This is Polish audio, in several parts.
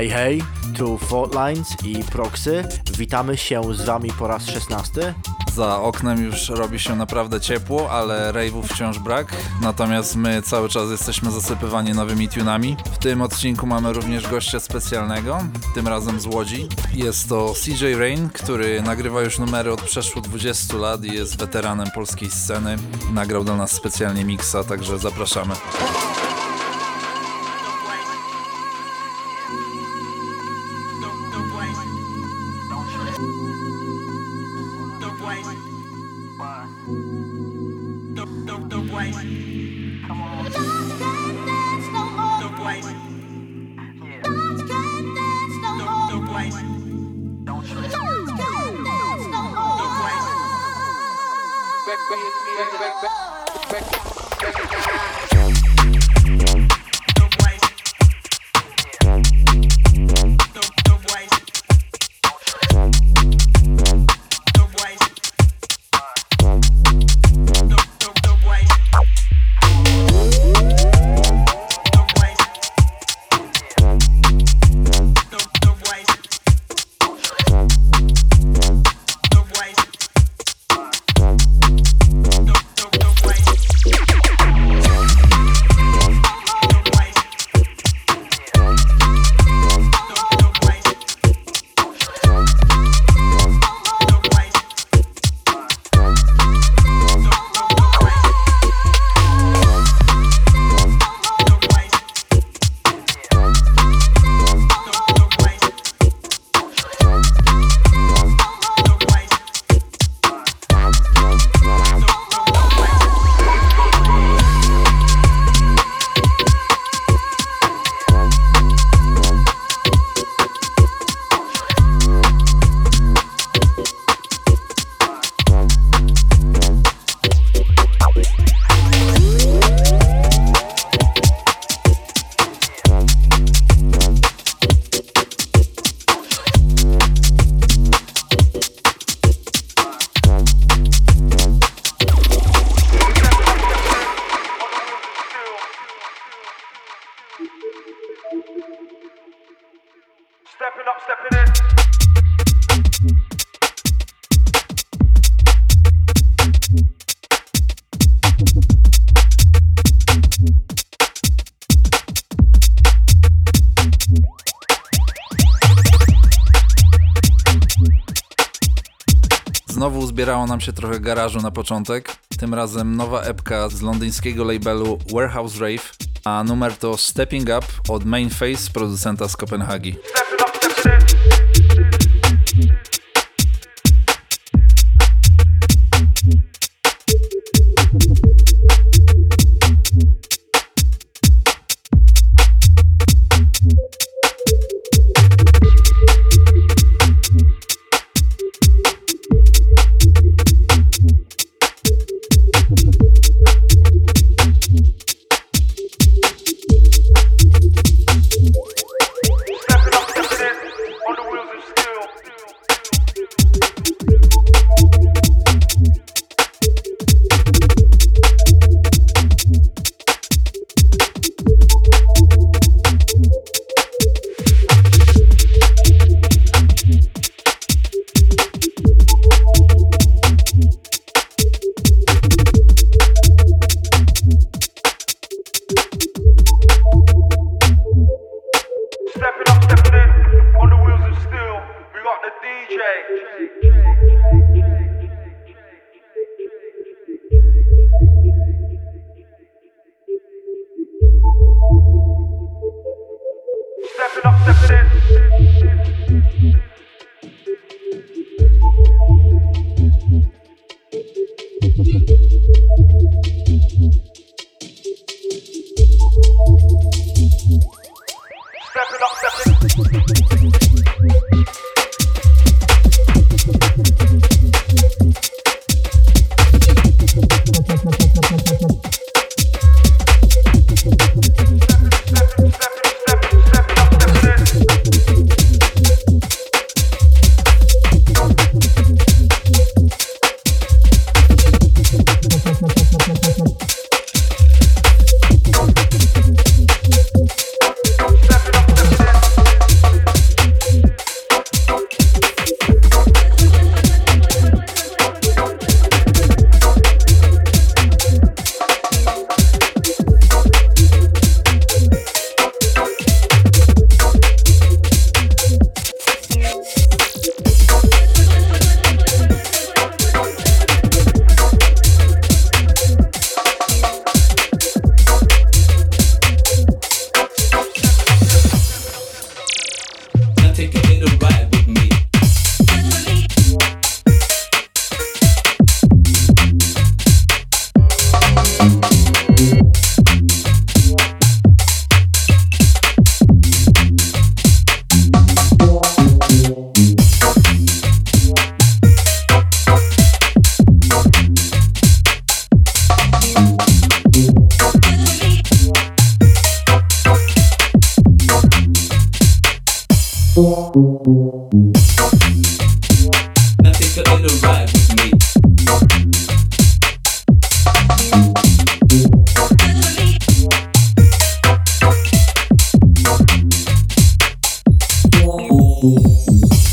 Hej, hej, tu Fortlines i Proxy. Witamy się z Wami po raz 16. Za oknem już robi się naprawdę ciepło, ale rave'ów wciąż brak. Natomiast my cały czas jesteśmy zasypywani nowymi tunami. W tym odcinku mamy również gościa specjalnego, tym razem z Łodzi. Jest to CJ Rain, który nagrywa już numery od przeszło 20 lat i jest weteranem polskiej sceny. Nagrał do nas specjalnie miksa, także zapraszamy. Nam się trochę garażu na początek. Tym razem nowa epka z londyńskiego labelu Warehouse Rave, a numer to Stepping Up od Main Face, producenta z Kopenhagi. Boom.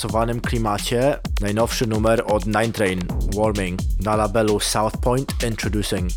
zaawansowanym klimacie najnowszy numer od Nine Train, Warming, na labelu South Point Introducing.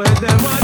where there was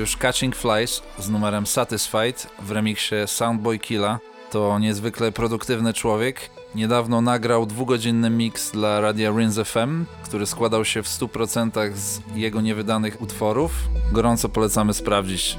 już Catching Flies z numerem Satisfied w remiksie Soundboy Killa. To niezwykle produktywny człowiek. Niedawno nagrał dwugodzinny mix dla radia Rinz FM, który składał się w 100% z jego niewydanych utworów. Gorąco polecamy sprawdzić.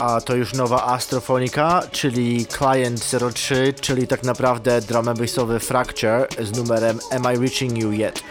A to już nowa Astrofonika, czyli Client 03, czyli tak naprawdę drum bassowy Fracture z numerem Am I Reaching You Yet?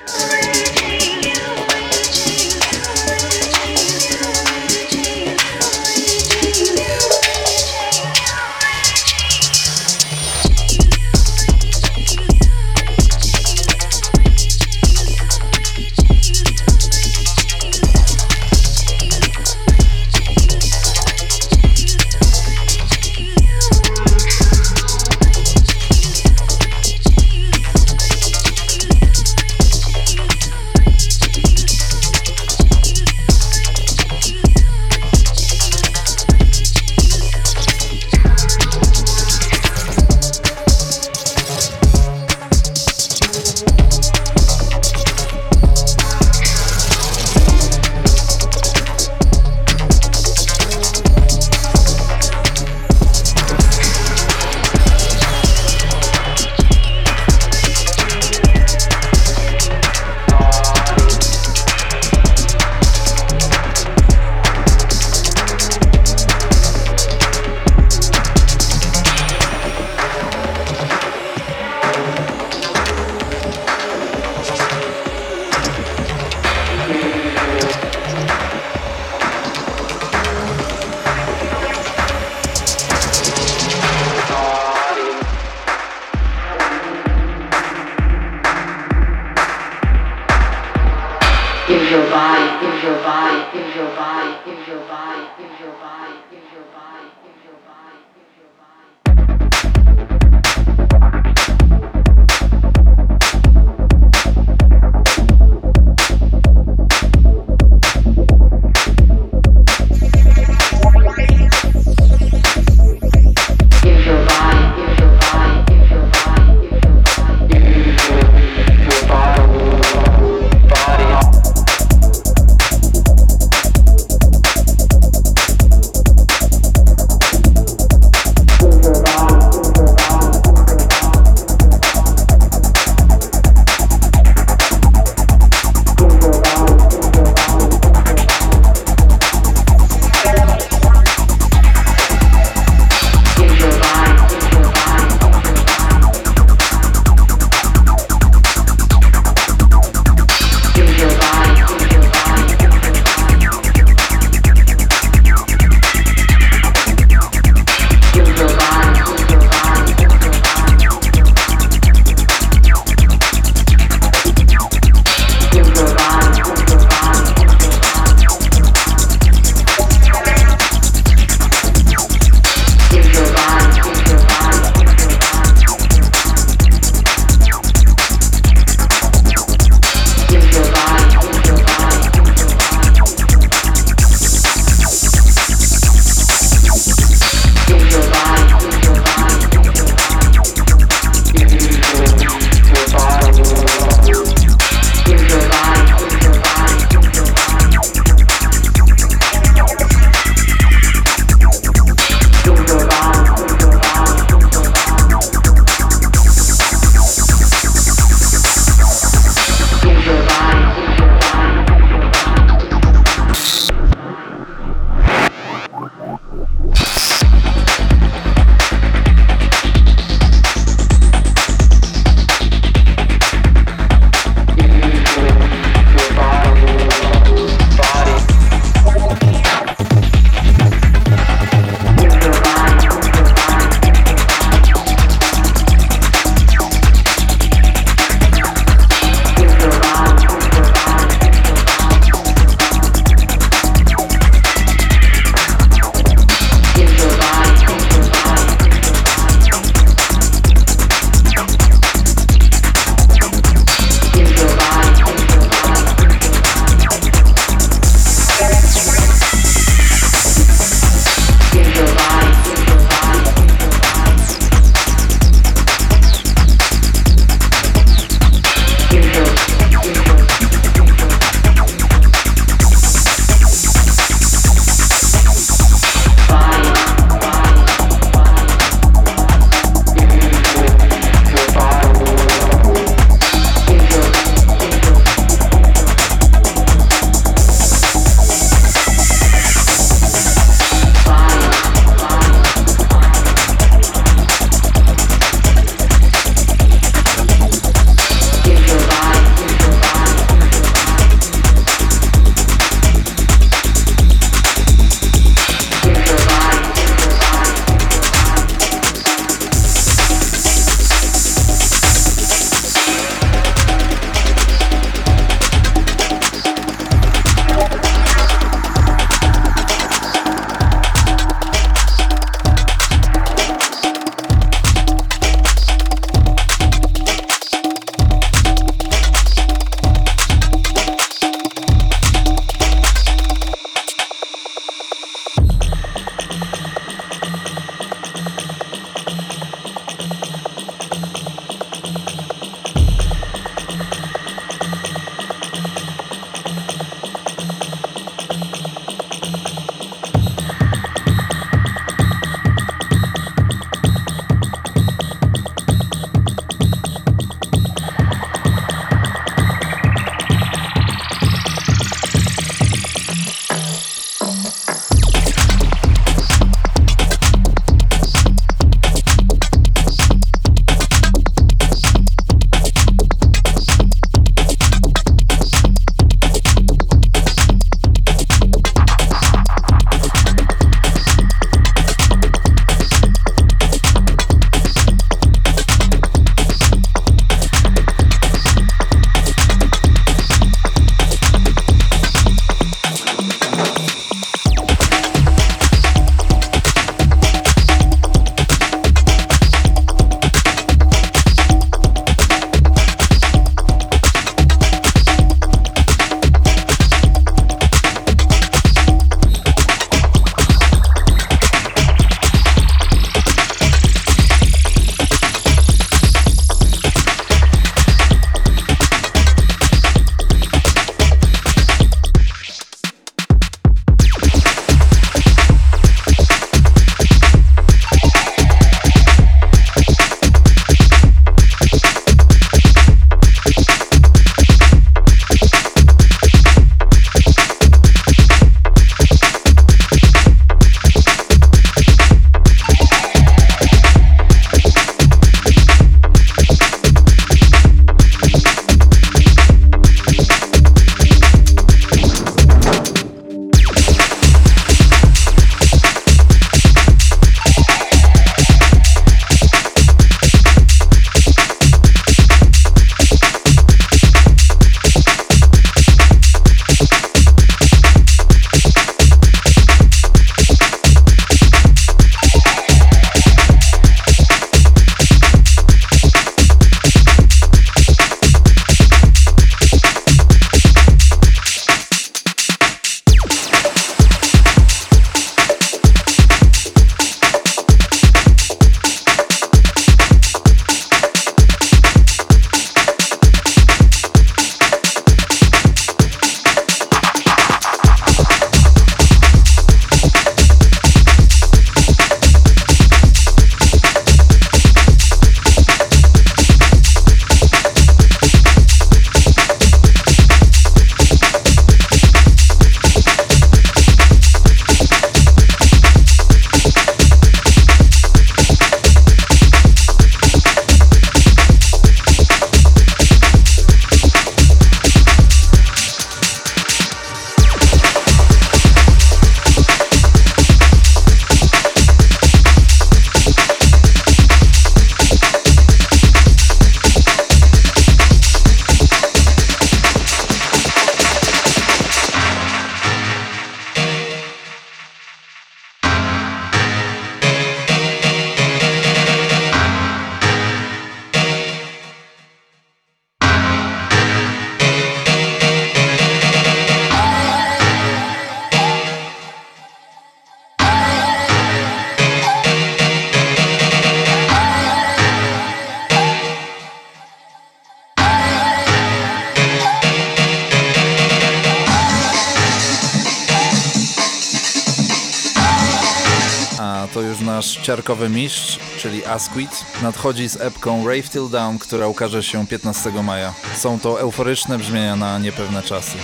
To już nasz ciarkowy mistrz, czyli Asquith, nadchodzi z epką Rave Till Down, która ukaże się 15 maja. Są to euforyczne brzmienia na niepewne czasy.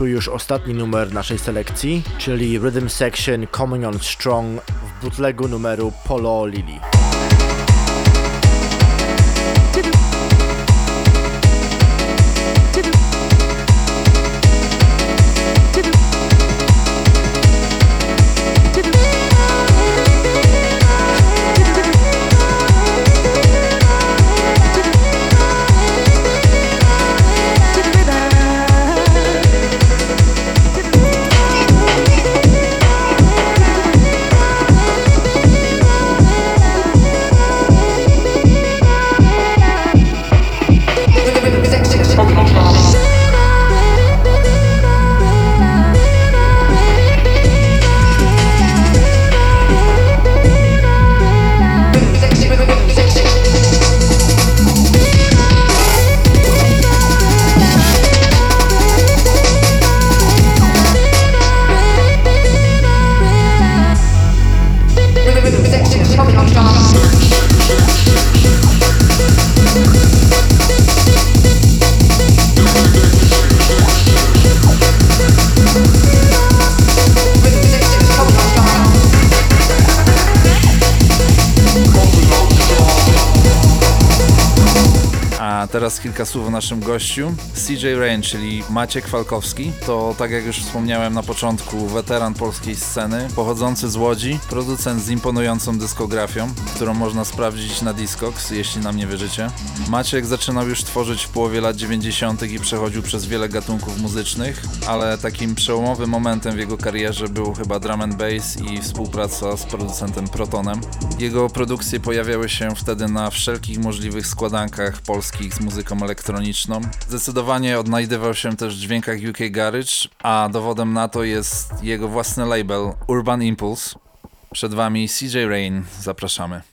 Tu już ostatni numer naszej selekcji, czyli Rhythm Section Coming on Strong w bootlegu numeru Polo Lili. Słów o naszym gościu. CJ Rain, czyli Maciek Falkowski, to tak jak już wspomniałem na początku, weteran polskiej sceny, pochodzący z Łodzi, producent z imponującą dyskografią, którą można sprawdzić na Discogs, jeśli nam nie wierzycie. Maciek zaczynał już tworzyć w połowie lat 90. i przechodził przez wiele gatunków muzycznych, ale takim przełomowym momentem w jego karierze był chyba drum and bass i współpraca z producentem Protonem. Jego produkcje pojawiały się wtedy na wszelkich możliwych składankach polskich z muzyką elektroniczną. Zdecydowanie odnajdywał się też w dźwiękach UK Garage, a dowodem na to jest jego własny label Urban Impulse. Przed wami CJ Rain, zapraszamy.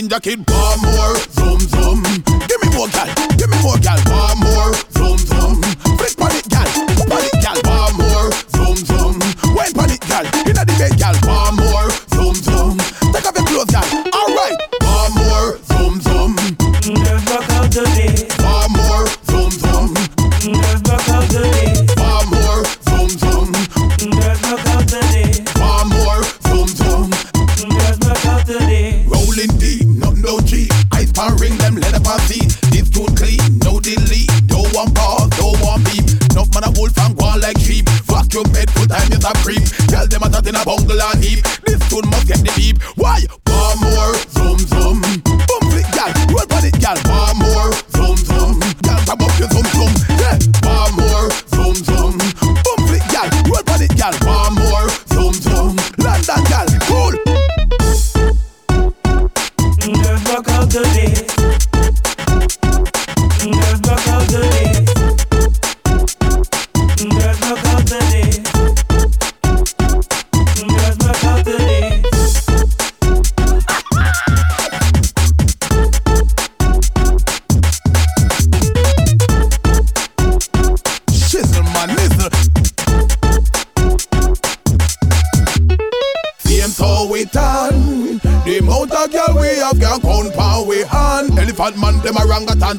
ninja kid. Never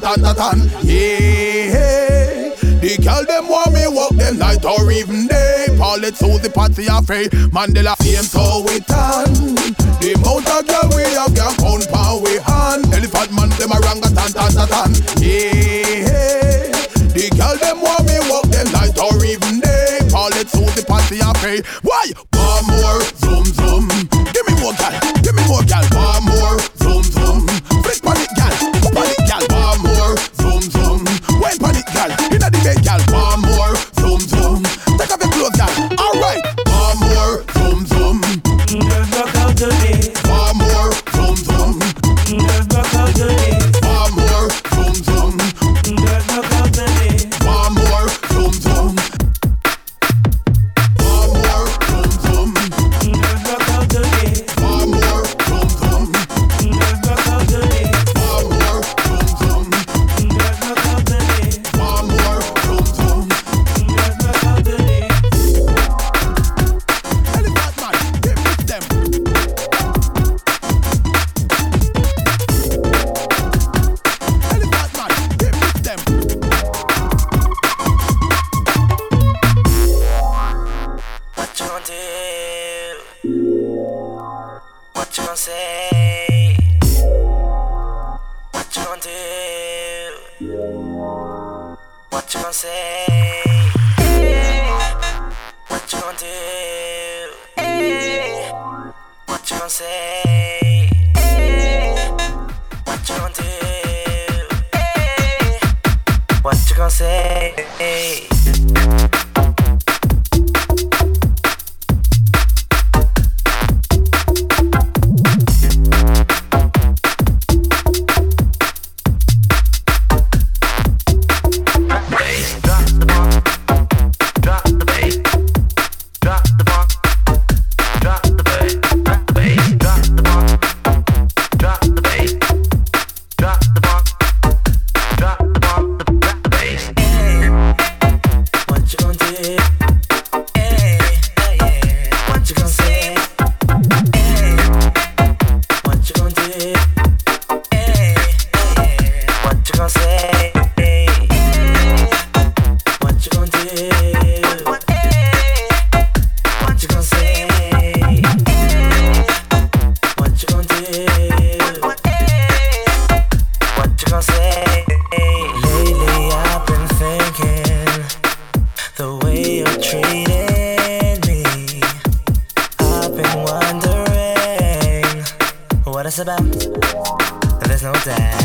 tan tan tan tan. Yeah, the girl them want me walk them night or even day. Paul it so the party a free. Mandela fame so we tan. The amount girl we have got count pound we hand. Elephant man them a ranga tan tan tan tan. Yeah, the girl them want me walk them night or even day. Paul it so the party a free. Why? about. There's no doubt.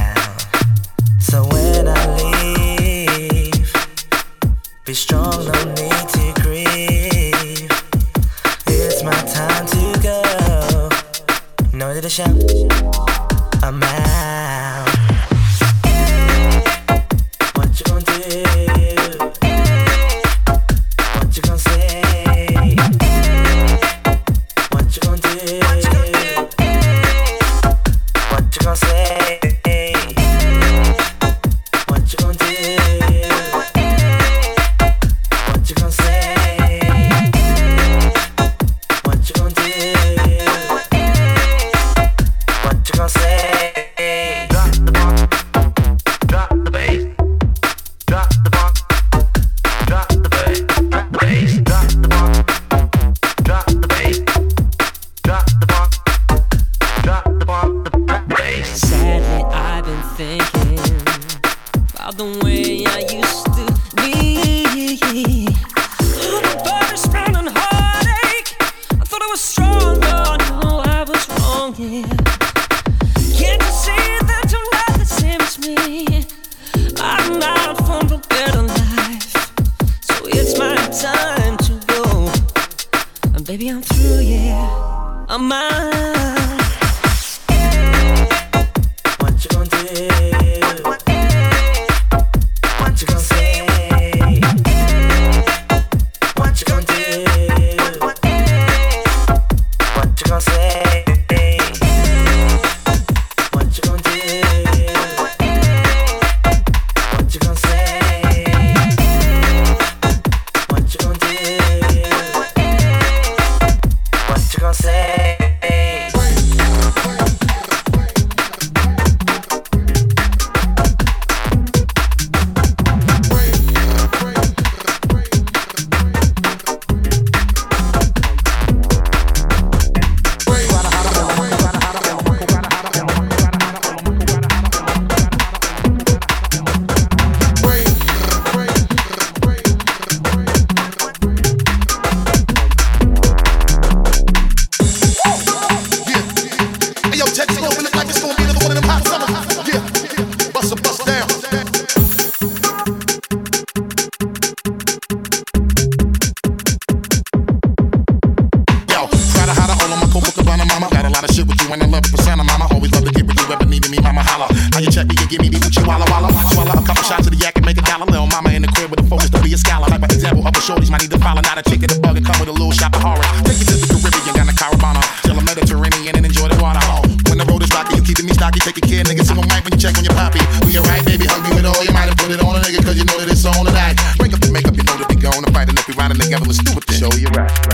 you right, baby. Hungry with all your might and put it on a nigga, cause you know that it's on tonight. Break up the makeup, you know that we gonna fight. And if we riding together, let's do it then. Show you right.